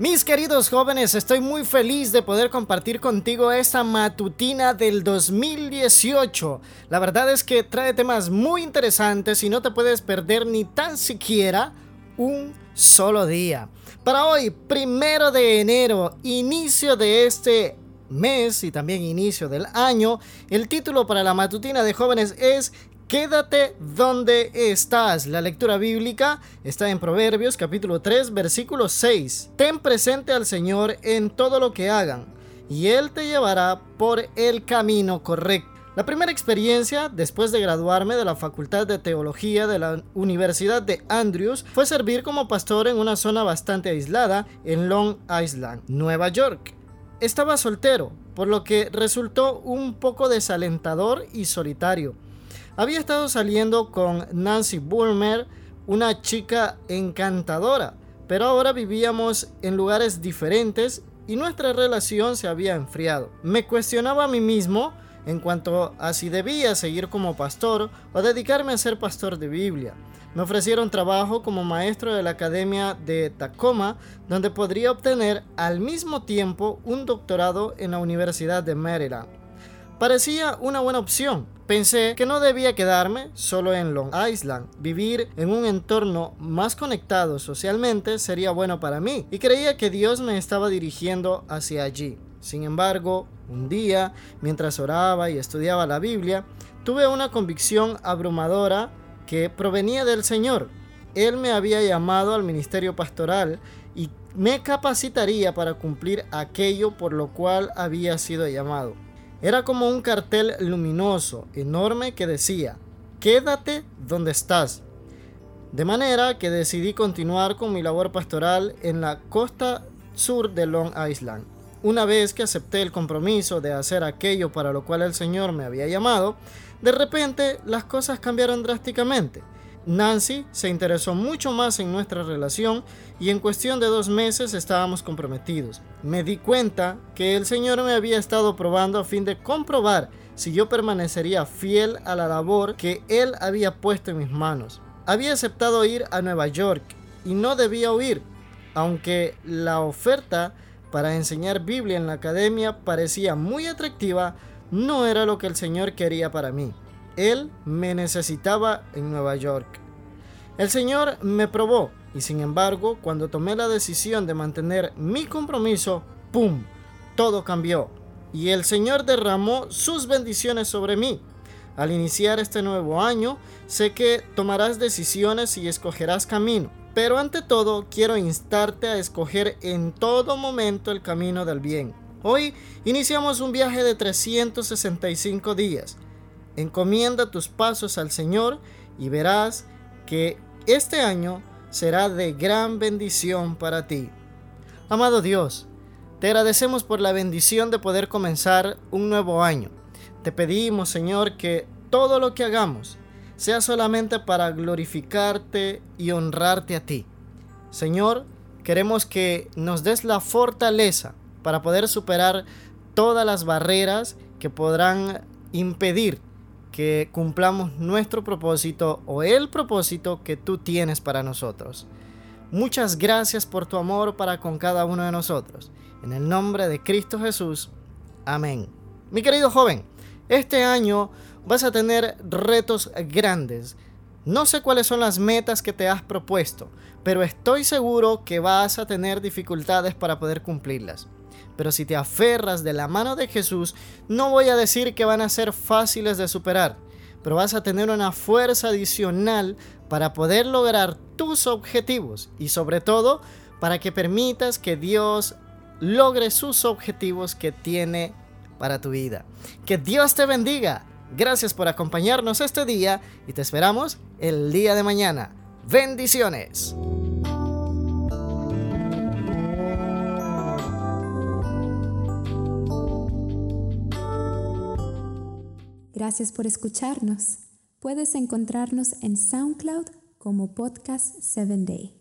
Mis queridos jóvenes, estoy muy feliz de poder compartir contigo esta matutina del 2018. La verdad es que trae temas muy interesantes y no te puedes perder ni tan siquiera un solo día. Para hoy, primero de enero, inicio de este mes y también inicio del año, el título para la matutina de jóvenes es Quédate donde estás. La lectura bíblica está en Proverbios capítulo 3 versículo 6. Ten presente al Señor en todo lo que hagan y Él te llevará por el camino correcto. La primera experiencia, después de graduarme de la Facultad de Teología de la Universidad de Andrews, fue servir como pastor en una zona bastante aislada en Long Island, Nueva York. Estaba soltero, por lo que resultó un poco desalentador y solitario. Había estado saliendo con Nancy Bulmer, una chica encantadora, pero ahora vivíamos en lugares diferentes y nuestra relación se había enfriado. Me cuestionaba a mí mismo en cuanto a si debía seguir como pastor o dedicarme a ser pastor de Biblia. Me ofrecieron trabajo como maestro de la Academia de Tacoma, donde podría obtener al mismo tiempo un doctorado en la Universidad de Maryland. Parecía una buena opción, Pensé que no debía quedarme solo en Long Island. Vivir en un entorno más conectado socialmente sería bueno para mí y creía que Dios me estaba dirigiendo hacia allí. Sin embargo, un día, mientras oraba y estudiaba la Biblia, tuve una convicción abrumadora que provenía del Señor. Él me había llamado al ministerio pastoral y me capacitaría para cumplir aquello por lo cual había sido llamado. Era como un cartel luminoso, enorme, que decía, quédate donde estás. De manera que decidí continuar con mi labor pastoral en la costa sur de Long Island. Una vez que acepté el compromiso de hacer aquello para lo cual el Señor me había llamado, de repente las cosas cambiaron drásticamente. Nancy se interesó mucho más en nuestra relación y en cuestión de dos meses estábamos comprometidos. Me di cuenta que el Señor me había estado probando a fin de comprobar si yo permanecería fiel a la labor que Él había puesto en mis manos. Había aceptado ir a Nueva York y no debía huir, aunque la oferta para enseñar Biblia en la academia parecía muy atractiva, no era lo que el Señor quería para mí. Él me necesitaba en Nueva York. El Señor me probó y sin embargo, cuando tomé la decisión de mantener mi compromiso, ¡pum! Todo cambió. Y el Señor derramó sus bendiciones sobre mí. Al iniciar este nuevo año, sé que tomarás decisiones y escogerás camino. Pero ante todo, quiero instarte a escoger en todo momento el camino del bien. Hoy iniciamos un viaje de 365 días Encomienda tus pasos al Señor y verás que este año será de gran bendición para ti. Amado Dios, te agradecemos por la bendición de poder comenzar un nuevo año. Te pedimos, Señor, que todo lo que hagamos sea solamente para glorificarte y honrarte a ti. Señor, queremos que nos des la fortaleza para poder superar todas las barreras que podrán impedir que cumplamos nuestro propósito o el propósito que tú tienes para nosotros. Muchas gracias por tu amor para con cada uno de nosotros. En el nombre de Cristo Jesús. Amén. Mi querido joven, este año vas a tener retos grandes. No sé cuáles son las metas que te has propuesto, pero estoy seguro que vas a tener dificultades para poder cumplirlas. Pero si te aferras de la mano de Jesús, no voy a decir que van a ser fáciles de superar, pero vas a tener una fuerza adicional para poder lograr tus objetivos y sobre todo para que permitas que Dios logre sus objetivos que tiene para tu vida. Que Dios te bendiga. Gracias por acompañarnos este día y te esperamos el día de mañana. Bendiciones. Gracias por escucharnos. Puedes encontrarnos en SoundCloud como Podcast 7 Day.